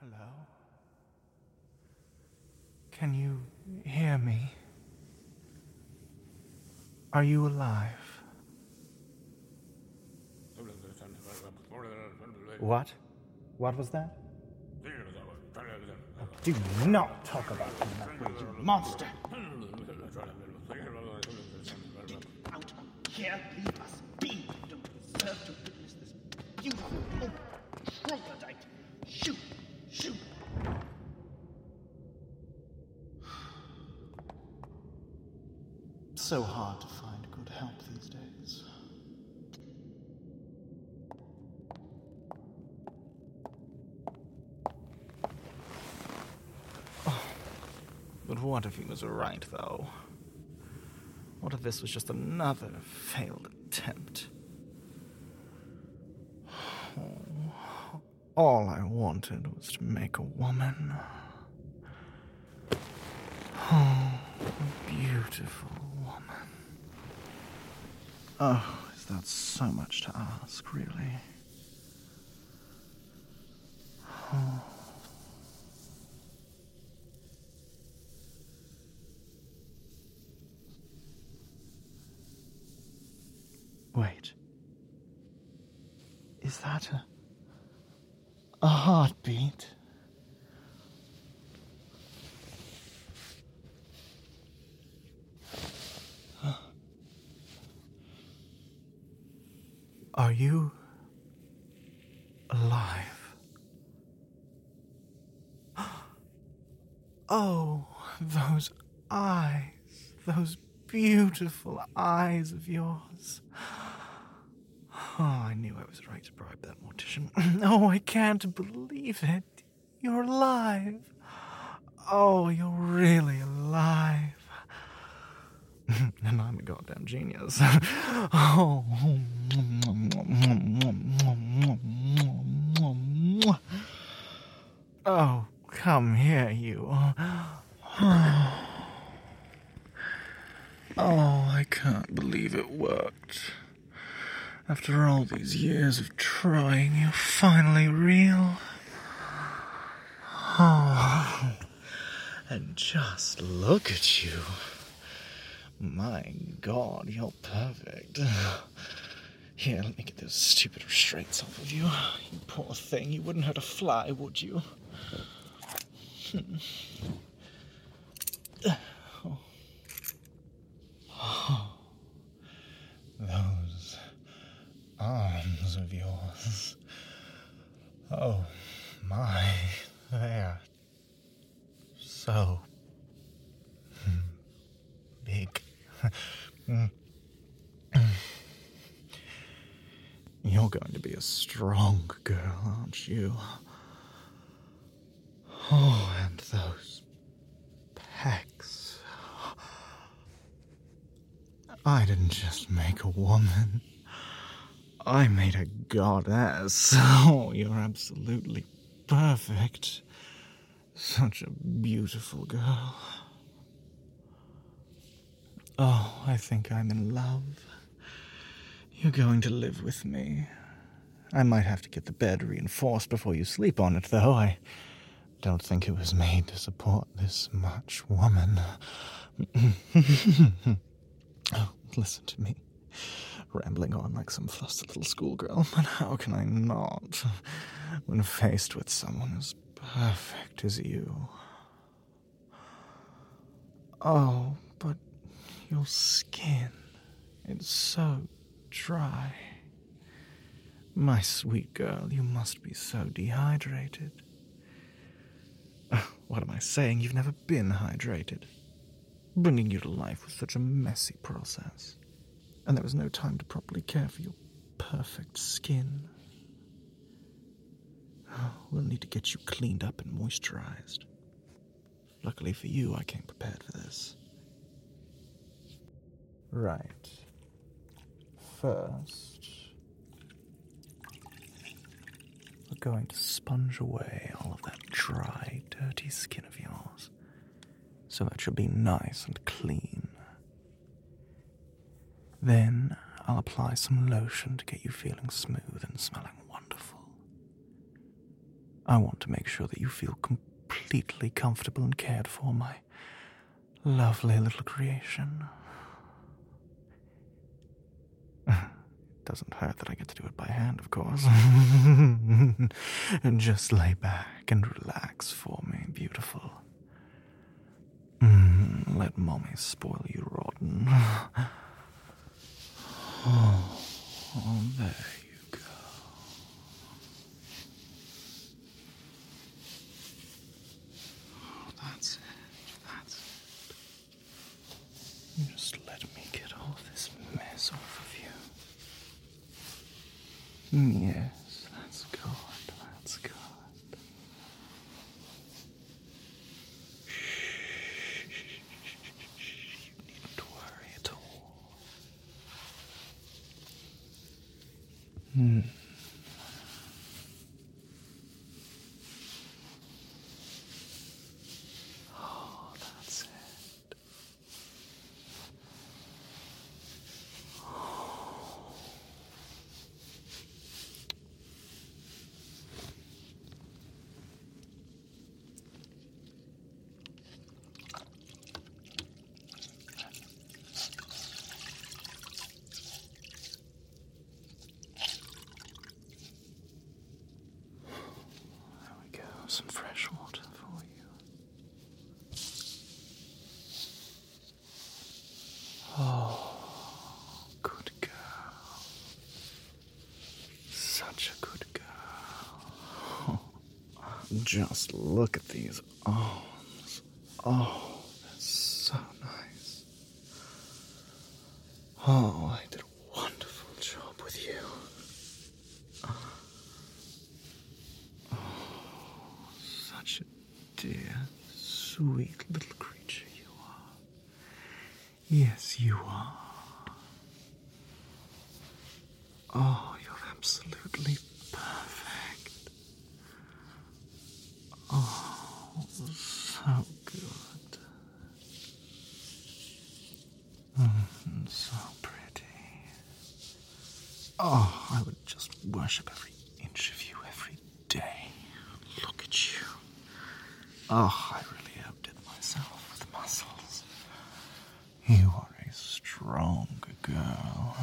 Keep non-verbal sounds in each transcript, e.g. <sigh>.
Hello? Can you hear me? Are you alive? What? What was that? Oh, do not talk about him that way, you monster! Out here, leave us be. You don't deserve to witness this beautiful open troglodyte. Shoot, So hard to find good help these days. Oh, but what if he was right, though? What if this was just another failed attempt? <sighs> All I wanted was to make a woman. Oh, a beautiful woman. Oh, is that so much to ask, really? Oh. Wait. Is that a. a heartbeat? You alive? <gasps> Oh, those eyes, those beautiful eyes of yours. <sighs> Oh, I knew I was right to bribe that mortician. <laughs> Oh, I can't believe it. You're alive. Oh, you're really alive. <laughs> and I'm a goddamn genius. <laughs> oh. Come here, you. <sighs> Oh, I can't believe it worked. After all these years of trying, you're finally real. Oh, <sighs> <sighs> and just look at you. My god, you're perfect. <sighs> Here, let me get those stupid restraints off of you. You poor thing, you wouldn't hurt a fly, would you? Oh. <sighs> Oh. Those arms of yours. Oh my, they're so big. You're going to be a strong girl, aren't you? Oh, and those pecs. I didn't just make a woman. I made a goddess. <laughs> Oh, you're absolutely perfect. Such a beautiful girl. Oh, I think I'm in love. You're going to live with me. I might have to get the bed reinforced before you sleep on it, though. I don't think it was made to support this much woman. oh, <laughs> listen to me. Rambling on like some flustered little schoolgirl, but how can I not when faced with someone as perfect as you? Oh, but your skin, it's so dry. My sweet girl, you must be so dehydrated. <sighs> What am I saying? You've never been hydrated. Bringing you to life was such a messy process. And there was no time to properly care for your perfect skin. <sighs> We'll need to get you cleaned up and moisturized. Luckily for you, I came prepared for this. Right. First, we're going to sponge away all of that dry, dirty skin of yours so that you'll be nice and clean. Then I'll apply some lotion to get you feeling smooth and smelling wonderful. I want to make sure that you feel completely comfortable and cared for, my lovely little creation. Doesn't hurt that I get to do it by hand, of course. and <laughs> just lay back and relax for me, beautiful. Mm, let mommy spoil you rotten. <sighs> oh, oh, you go. Oh, that's it. That's it. You just let me get all this mess off of you. Yes, that's good. That's good. You needn't worry at all. Hmm. Some fresh water for you. Oh, good girl. Such a good girl. <laughs> Just look at these arms. Oh, they're so nice. Oh, I did a wonderful job with you. Such a dear, sweet little creature you are. Yes, you are. Oh, you're absolutely perfect. Oh, so good. Mm, so pretty. Oh, I would just worship every inch of you every day. Look at you. Oh, I really outdid myself with muscles. You are a strong girl.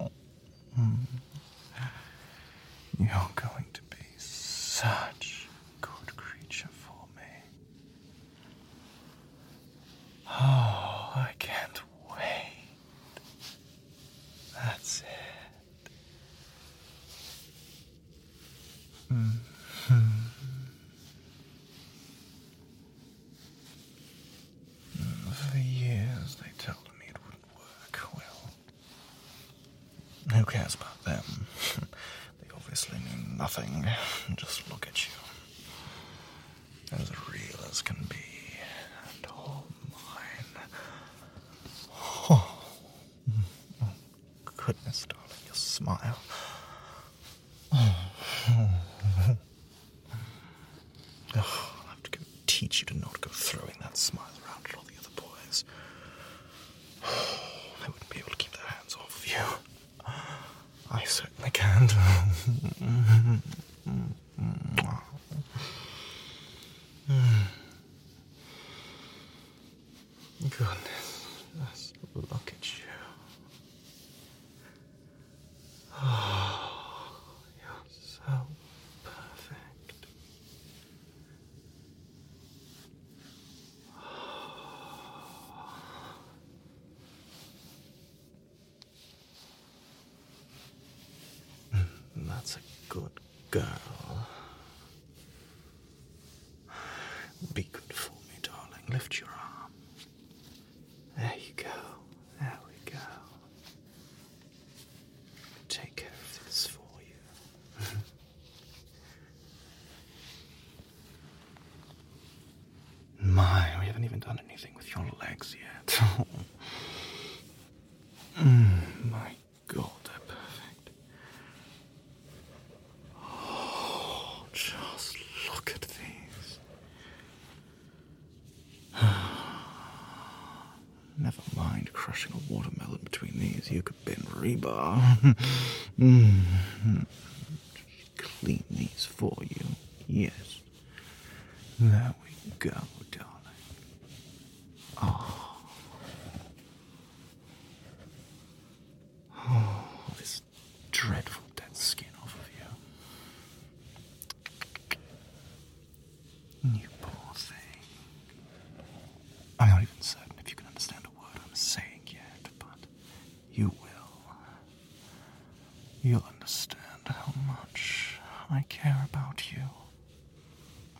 Oh, mm. You're going to be such a good creature for me. Oh, I can't wait. That's it. Hmm. Hmm. Hmm. For years, they told me it wouldn't work. Well, who cares about them? <laughs> they obviously mean nothing. <laughs> Just look at you. As real as can be. And all mine. Oh, oh goodness, darling, your smile. Oh, I'll have to go teach you to not go throwing that smile around at all the other boys. <sighs> They wouldn't be able to keep their hands off of you. I certainly can't. <laughs> Goodness, just look at you. Oh, you're so perfect. That's a good girl. Be good for me, darling. Lift your arm. There you go. There we go. Take care of this for you. My, we haven't even done anything with your legs yet. Mm, my God, they're perfect. Oh, just look at these. Never mind crushing a watermelon between these. You could bend rebar. Just <laughs> hmm. clean these for you. Yes. There we go, darling. Oh. Oh, this dreadful dead skin off of you. You poor thing. I'm not even certain if you can understand a word I'm saying yet, but you will. You'll understand how much I care about you.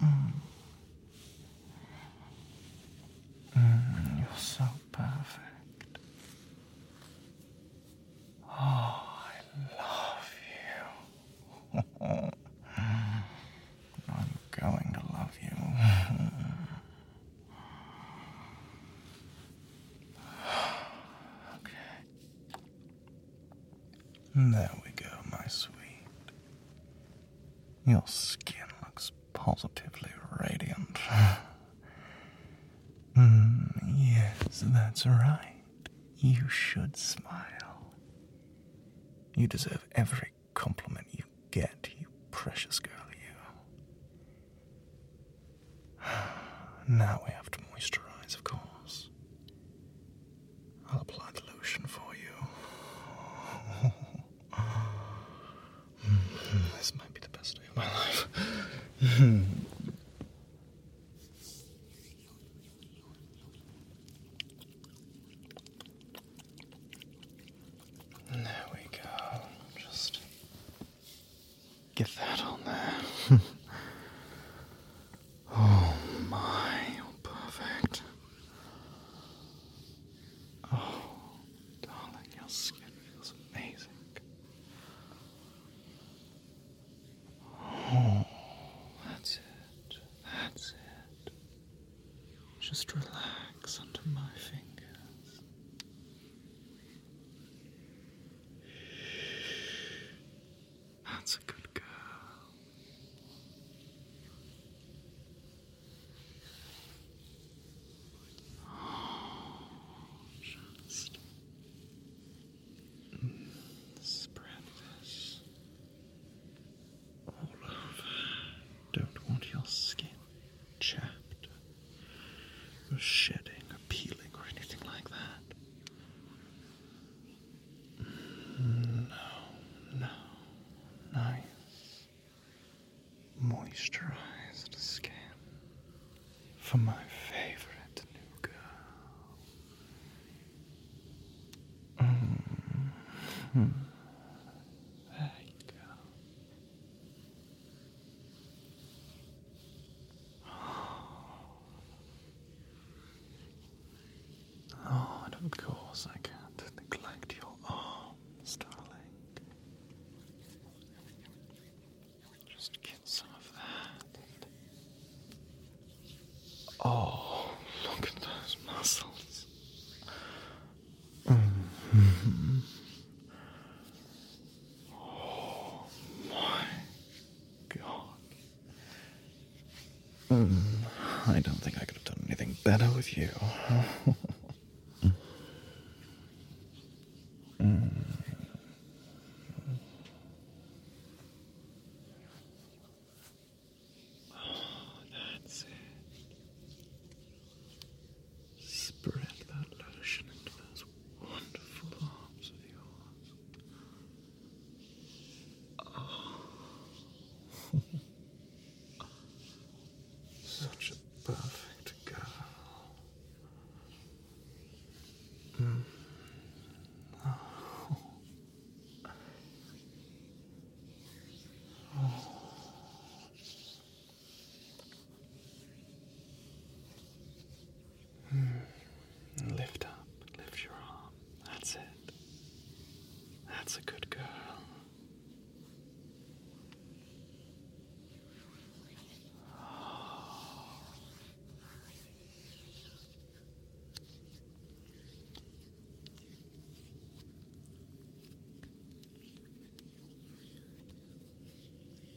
Mm. Mm, you're so perfect. Oh, I love you. I'm going to love you. okay. There we go, my sweet. Your skin looks positively radiant. <sighs> Mm, yes, that's right. You should smile. You deserve every compliment you get, you precious girl, you. <sighs> Now we have to moisturize, of course. I'll apply the lotion for you. this might be the best day of my life. There we go. Just get that on there. oh my, you're perfect. Oh, darling, your skin feels amazing. Oh, that's it. That's it. Just relax under my fingers. That's a good girl. <sighs> Just spread this all over. Don't want your skin chapped or shedding or peeling or anything like that. No, no. Nice, moisturized skin for my favorite new girl. Mm. There you go. Oh, and of course I can't neglect your arms, darling. Just get some of that. Oh, look at those muscles. Mhm. Oh my god. Mm, I don't think I could have done anything better with you. <laughs> Mm. Oh, that's it. Spread that lotion into those wonderful arms of yours. Oh. Such a perfect girl. Mm. Oh. Mm. Lift up, lift your arm. That's it. That's a good girl.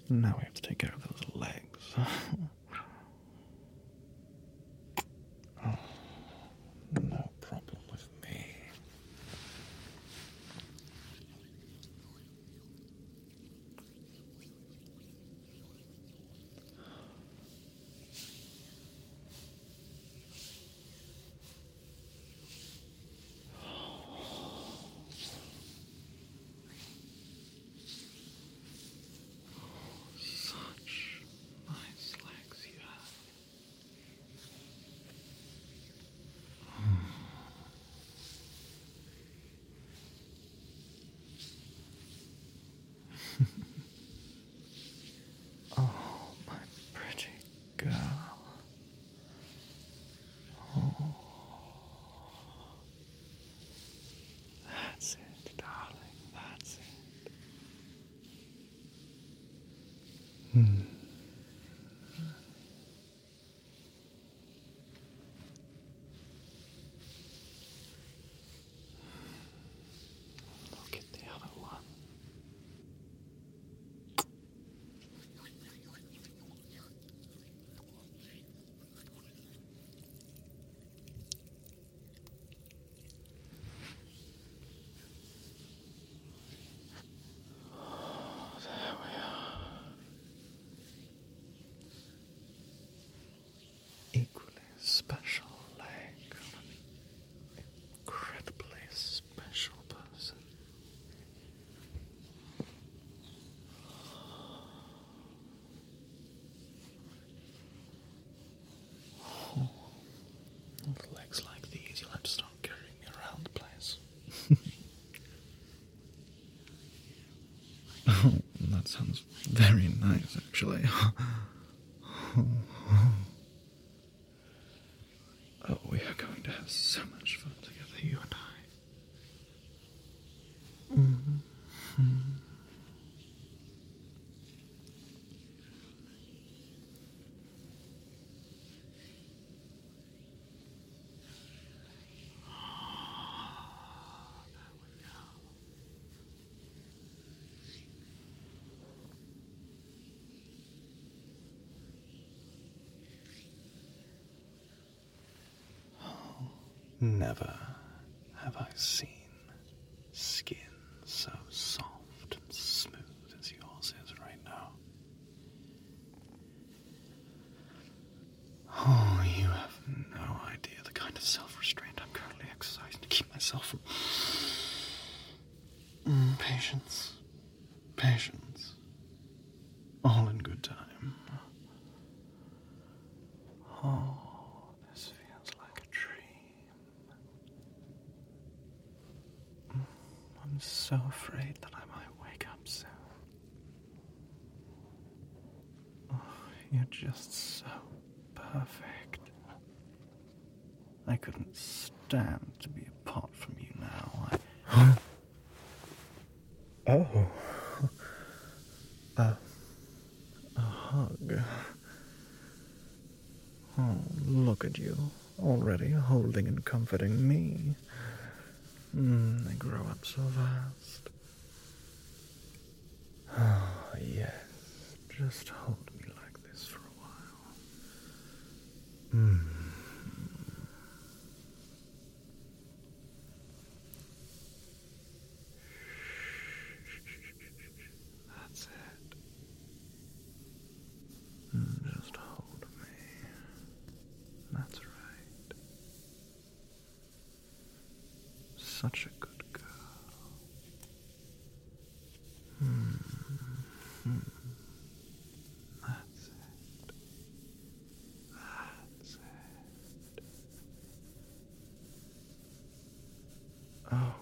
Now we have to take care of those legs. <laughs> Hmm. Look at the other one. Oh, there we are. Actually. <laughs> Oh, we are going to have so much fun together, you and I. Mm-hmm. Never have I seen skin so soft and smooth as yours is right now. Oh, you have no idea the kind of self restraint I'm currently exercising to keep myself from. Mm, patience. Patience. All in good time. Oh, this feels like a dream. Mm, I'm so afraid that I might wake up soon. Oh, you're just so perfect. I couldn't stand to be apart from you now. I... <gasps> oh. A, a hug. Oh, look at you, already holding and comforting me. Mm, they grow up so fast. <sighs> Oh, yes, just hold me like this for a while. Mm. That's it. Mm, Just hold me. That's right. Such a good girl. Hmm. Hmm. That's it. That's it. Oh,